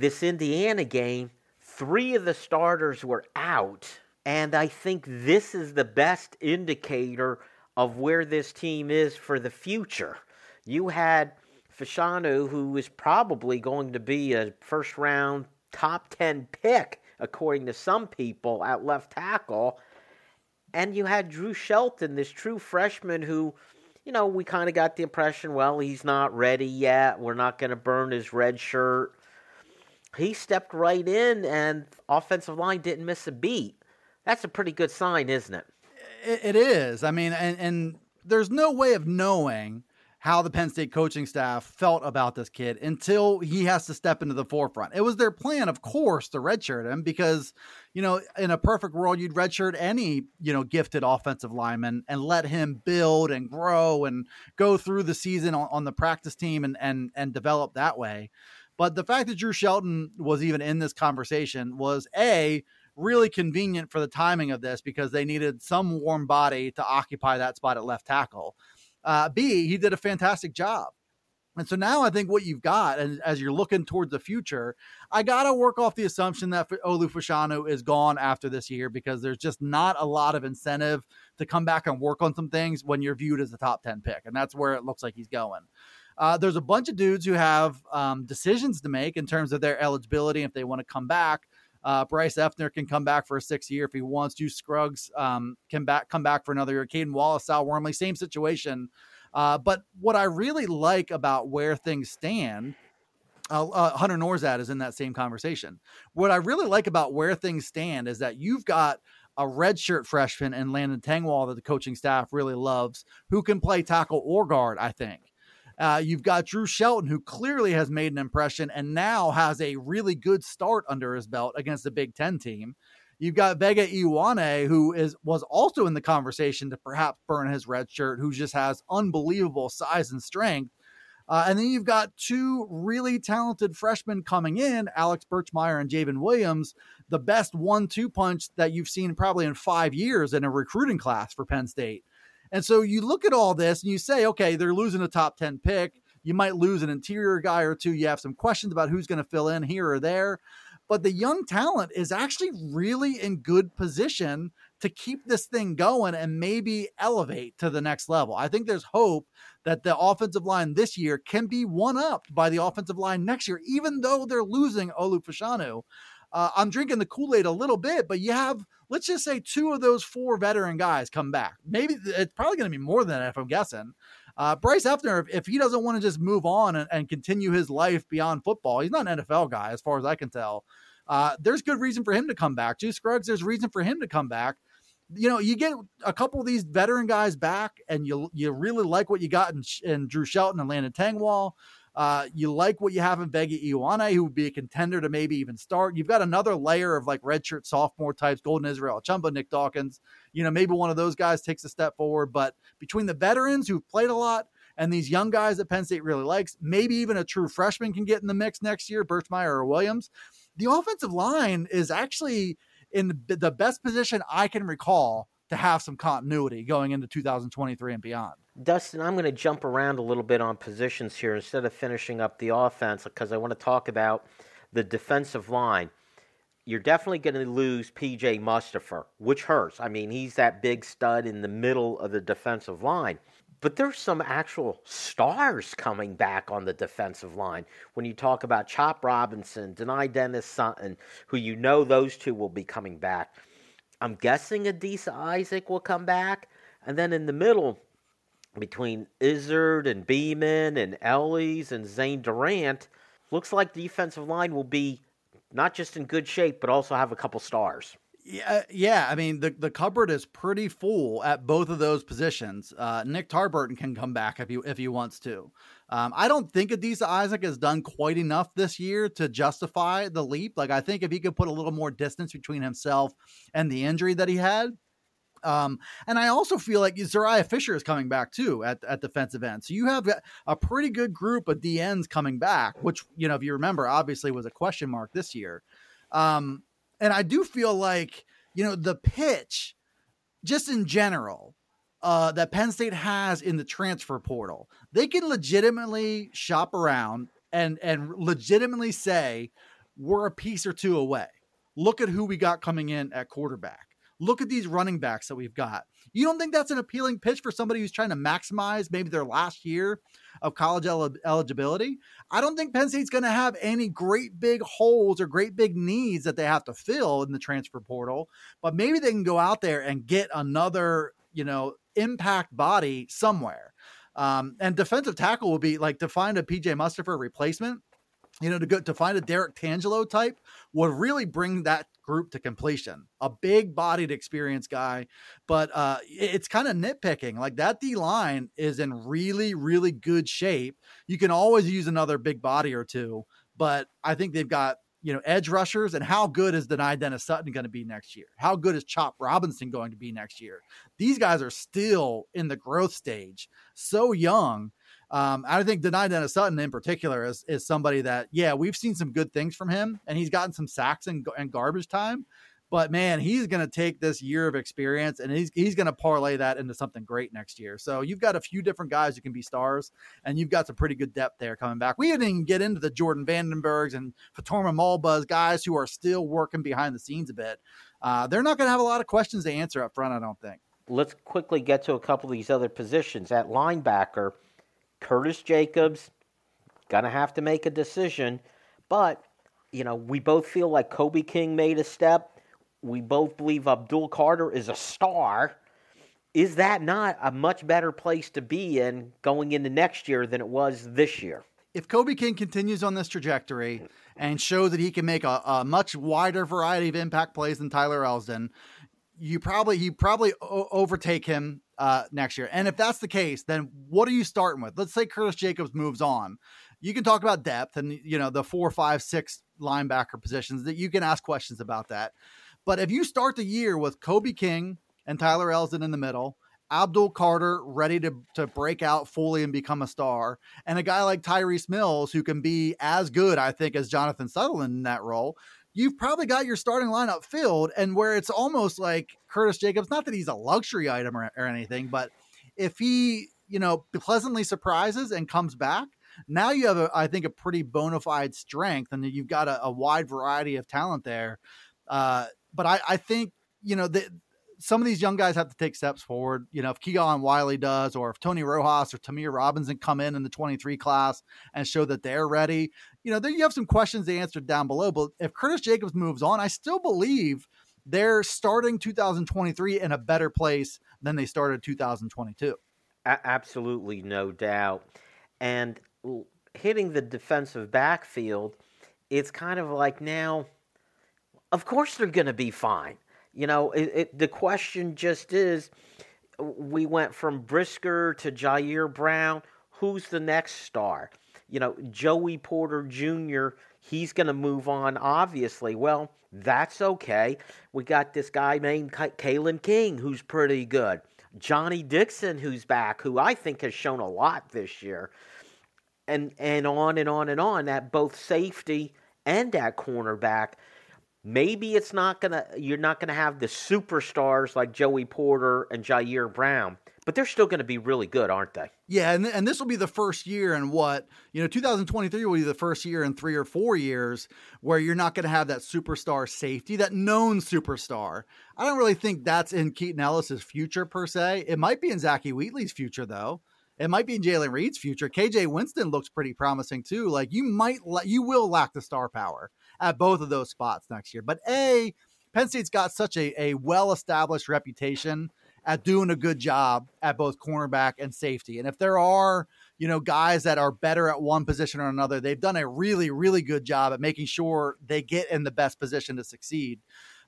this Indiana game, three of the starters were out. And I think this is the best indicator of where this team is for the future. You had Fashanu, who is probably going to be a first round top 10 pick, according to some people, at left tackle. And you had Drew Shelton, this true freshman who, you know, we kind of got the impression, well, he's not ready yet. We're not going to burn his red shirt. He stepped right in, and offensive line didn't miss a beat. That's a pretty good sign, isn't it? it, is. I mean, and, and there's no way of knowing how the Penn State coaching staff felt about this kid until he has to step into the forefront. It was their plan, of course, to redshirt him because, you know, in a perfect world, you'd redshirt any, you know, gifted offensive lineman and let him build and grow and go through the season on, on the practice team and and and develop that way. But the fact that Drew Shelton was even in this conversation was a really convenient for the timing of this because they needed some warm body to occupy that spot at left tackle. Uh, B, he did a fantastic job. And so now I think what you've got, and as you're looking towards the future, I got to work off the assumption that Olu Fashanu is gone after this year because there's just not a lot of incentive to come back and work on some things when you're viewed as a top 10 pick. And that's where it looks like he's going. Uh, there's a bunch of dudes who have um, decisions to make in terms of their eligibility if they want to come back. Uh, Bryce Effner can come back for a sixth year if he wants to. Scruggs um, can back come back for another year. Caden Wallace, Sal Wormley, same situation. Uh, but what I really like about where things stand, uh, uh, Hunter Nourzad is in that same conversation. What I really like about where things stand is that you've got a redshirt freshman and Landon Tengwall that the coaching staff really loves, who can play tackle or guard. I think. Uh, you've got Drew Shelton, who clearly has made an impression and now has a really good start under his belt against the Big Ten team. You've got Vega Ioane, who is was also in the conversation to perhaps burn his red shirt, who just has unbelievable size and strength. Uh, and then you've got two really talented freshmen coming in, Alex Birchmeier and J'ven Williams, the best one-two punch that you've seen probably in five years in a recruiting class for Penn State. And so you look at all this and you say, okay, they're losing a top 10 pick. You might lose an interior guy or two. You have some questions about who's going to fill in here or there. But the young talent is actually really in good position to keep this thing going and maybe elevate to the next level. I think there's hope that the offensive line this year can be one up by the offensive line next year, even though they're losing Olu Fashanu. Uh, I'm drinking the Kool Aid a little bit, but you have, let's just say, two of those four veteran guys come back. Maybe it's probably going to be more than that if I'm guessing. Uh, Bryce Effner, if, if, he doesn't want to just move on and, and, continue his life beyond football, he's not an NFL guy as far as I can tell. Uh, there's good reason for him to come back. Juice Scruggs, there's reason for him to come back. You know, you get a couple of these veteran guys back, and you you really like what you got in, in Drew Shelton and Landon Tengwall. Uh, you like what you have in Vega Ioane, who would be a contender to maybe even start. You've got another layer of like redshirt sophomore types, Golden Israel-Achumba, Nick Dawkins. You know, maybe one of those guys takes a step forward. But between the veterans who've played a lot and these young guys that Penn State really likes, maybe even a true freshman can get in the mix next year, Birchmeier or Williams. The offensive line is actually in the best position I can recall to have some continuity going into 2023 and beyond. Dustin, I'm going to jump around a little bit on positions here instead of finishing up the offense because I want to talk about the defensive line, you're definitely going to lose PJ Mustipher, which hurts. I mean, he's that big stud in the middle of the defensive line. But there's some actual stars coming back on the defensive line. When you talk about Chop Robinson, Dani Dennis Sutton, who you know those two will be coming back. I'm guessing Adisa Isaac will come back. And then in the middle, between Izzard and Beamon and Ellies and Zane Durant, looks like the defensive line will be not just in good shape, but also have a couple stars. Yeah, yeah. I mean, the, the cupboard is pretty full at both of those positions. Uh, Nick Tarburton can come back if he if he wants to. Um, I don't think Adisa Isaac has done quite enough this year to justify the leap. Like, I think if he could put a little more distance between himself and the injury that he had, um, and I also feel like Zuriah Fisher is coming back too at, at defensive end. So you have a pretty good group of DNs coming back, which, you know, if you remember, obviously was a question mark this year. Um, and I do feel like, you know, the pitch, just in general, uh, that Penn State has in the transfer portal, they can legitimately shop around and and legitimately say we're a piece or two away. Look at who we got coming in at quarterback. Look at these running backs that we've got. You don't think that's an appealing pitch for somebody who's trying to maximize maybe their last year of college el- eligibility? I don't think Penn State's going to have any great big holes or great big needs that they have to fill in the transfer portal, but maybe they can go out there and get another, you know, impact body somewhere. Um, and defensive tackle will be like to find a PJ Mustipher replacement you know, to go to find a Derrick Tangelo type would really bring that group to completion. A big bodied, experienced guy, but uh, it's kind of nitpicking. Like that D line is in really, really good shape. You can always use another big body or two, but I think they've got you know edge rushers. And how good is Dani Dennis Sutton going to be next year? How good is Chop Robinson going to be next year? These guys are still in the growth stage, so young um, I think Dani Dennis Sutton in particular is, is somebody that, yeah, we've seen some good things from him and he's gotten some sacks and, and garbage time. But man, he's going to take this year of experience and he's, he's going to parlay that into something great next year. So you've got a few different guys who can be stars and you've got some pretty good depth there coming back. We didn't even get into the Jordan Vandenbergs and Fatorma Mulbahs, guys who are still working behind the scenes a bit. Uh, they're not going to have a lot of questions to answer up front, I don't think. Let's quickly get to a couple of these other positions. At linebacker, Curtis Jacobs, gonna have to make a decision. But, you know, we both feel like Kobe King made a step. We both believe Abdul Carter is a star. Is that not a much better place to be in going into next year than it was this year? If Kobe King continues on this trajectory and shows that he can make a, a much wider variety of impact plays than Tyler Elsdon, you probably you probably o- overtake him uh, next year. And if that's the case, then what are you starting with? Let's say Curtis Jacobs moves on. You can talk about depth and you know the four, five, six linebacker positions that you can ask questions about that. But if you start the year with Kobe King and Tyler Elsdon in the middle, Abdul Carter ready to, to break out fully and become a star, and a guy like Tyrese Mills who can be as good, I think, as Jonathan Sutherland in that role, you've probably got your starting lineup filled and where it's almost like Curtis Jacobs, not that he's a luxury item or, or anything, but if he, you know, pleasantly surprises and comes back, now you have, a, I think, a pretty bona fide strength and you've got a, a wide variety of talent there. Uh, but I, I think, you know, the, some of these young guys have to take steps forward. You know, if Keegan Wiley does, or if Tony Rojas or Ta'Mere Robinson come in in the 23 class and show that they're ready, you know, there you have some questions to answer down below. But if Curtis Jacobs moves on, I still believe they're starting 2023 in a better place than they started 2022. A- absolutely, no doubt. And hitting the defensive backfield, it's kind of like now, of course they're going to be fine. You know, it, it, the question just is we went from Brisker to Ji'Ayir Brown. Who's the next star? You know, Joey Porter Jr., he's going to move on, obviously. Well, that's okay. We got this guy named Kalen King, who's pretty good. Johnny Dixon, who's back, who I think has shown a lot this year. And, and on and on and on at both safety and at cornerback. Maybe it's not gonna you're not gonna have the superstars like Joey Porter and Ji'Ayir Brown, but they're still to be really good, aren't they? Yeah, and and this will be the first year in what you know, 2023 will be the first year in three or four years where you're not to have that superstar safety, that known superstar. I don't really think that's in Keaton Ellis's future per se. It might be in Zakee Wheatley's future though. It might be in Jaylen Reed's future. KJ Winston looks pretty promising too. Like you might, you will lack the star power at both of those spots next year. But a Penn State's got such a, a well established reputation at doing a good job at both cornerback and safety. And if there are, you know, guys that are better at one position or another, they've done a really, really good job at making sure they get in the best position to succeed.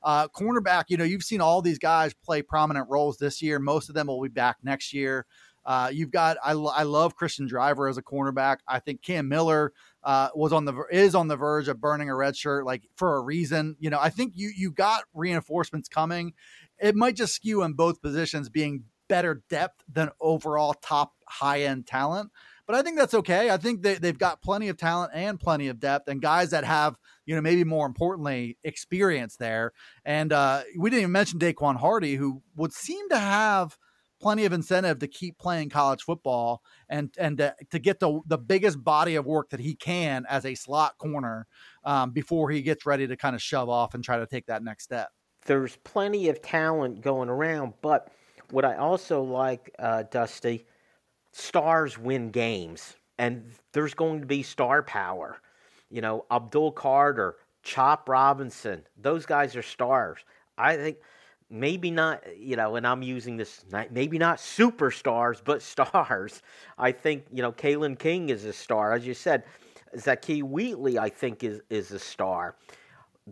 Uh, cornerback, you know, you've seen all these guys play prominent roles this year. Most of them will be back next year. Uh, you've got I, I love Cristian Driver as a cornerback. I think Cam Miller uh, was on the is on the verge of burning a red shirt like for a reason. You know, I think you you got reinforcements coming. It might just skew in both positions being better depth than overall top high end talent. But I think that's okay. I think they, they've got plenty of talent and plenty of depth and guys that have, you know, maybe more importantly, experience there. And uh, we didn't even mention Daequan Hardy, who would seem to have – plenty of incentive to keep playing college football and and to, to get the the biggest body of work that he can as a slot corner um, before he gets ready to kind of shove off and try to take that next step. There's plenty of talent going around, but what I also like, uh, Dusty, stars win games, and there's going to be star power. You know, Abdul Carter, Chop Robinson, those guys are stars. I think maybe not, you know, and I'm using this, maybe not superstars, but stars. I think, you know, Kalen King is a star. As you said, Zakee Wheatley, I think, is, is a star.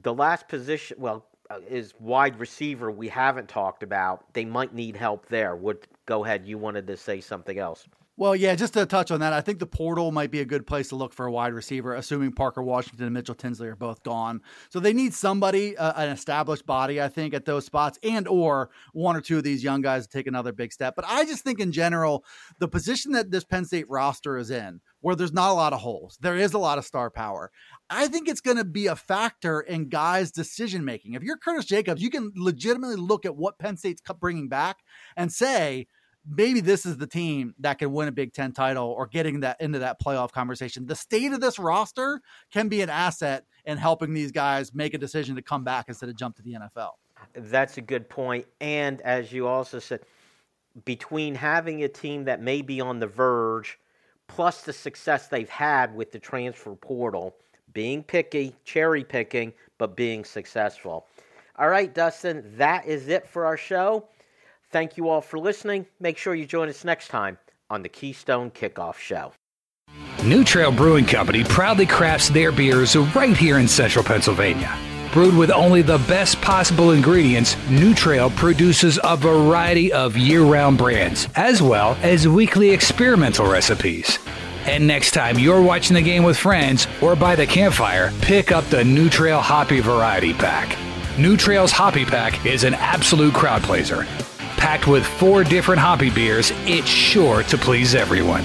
The last position, well, uh, is wide receiver we haven't talked about. They might need help there. Would go ahead. You wanted to say something else. Well, yeah, just to touch on that, I think the portal might be a good place to look for a wide receiver, assuming Parker Washington and Mitchell Tinsley are both gone. So they need somebody, uh, an established body, I think, at those spots, and or one or two of these young guys to take another big step. But I just think in general, the position that this Penn State roster is in, where there's not a lot of holes, there is a lot of star power. I think it's going to be a factor in guys' decision making. If you're Curtis Jacobs, you can legitimately look at what Penn State's bringing back and say maybe this is the team that can win a Big Ten title or getting that into that playoff conversation. The state of this roster can be an asset in helping these guys make a decision to come back instead of jump to the NFL. That's a good point. And as you also said, between having a team that may be on the verge, plus the success they've had with the transfer portal, being picky, cherry picking, but being successful. All right, Dustin, that is it for our show. Thank you all for listening. Make sure you join us next time on the Keystone Kickoff Show. New Trail Brewing Company proudly crafts their beers right here in central Pennsylvania. Brewed with only the best possible ingredients, New Trail produces a variety of year round brands, as well as weekly experimental recipes. And next time you're watching the game with friends or by the campfire, pick up the New Trail Hoppy Variety Pack. New Trail's Hoppy Pack is an absolute crowd pleaser Packed with four different hoppy beers, it's sure to please everyone.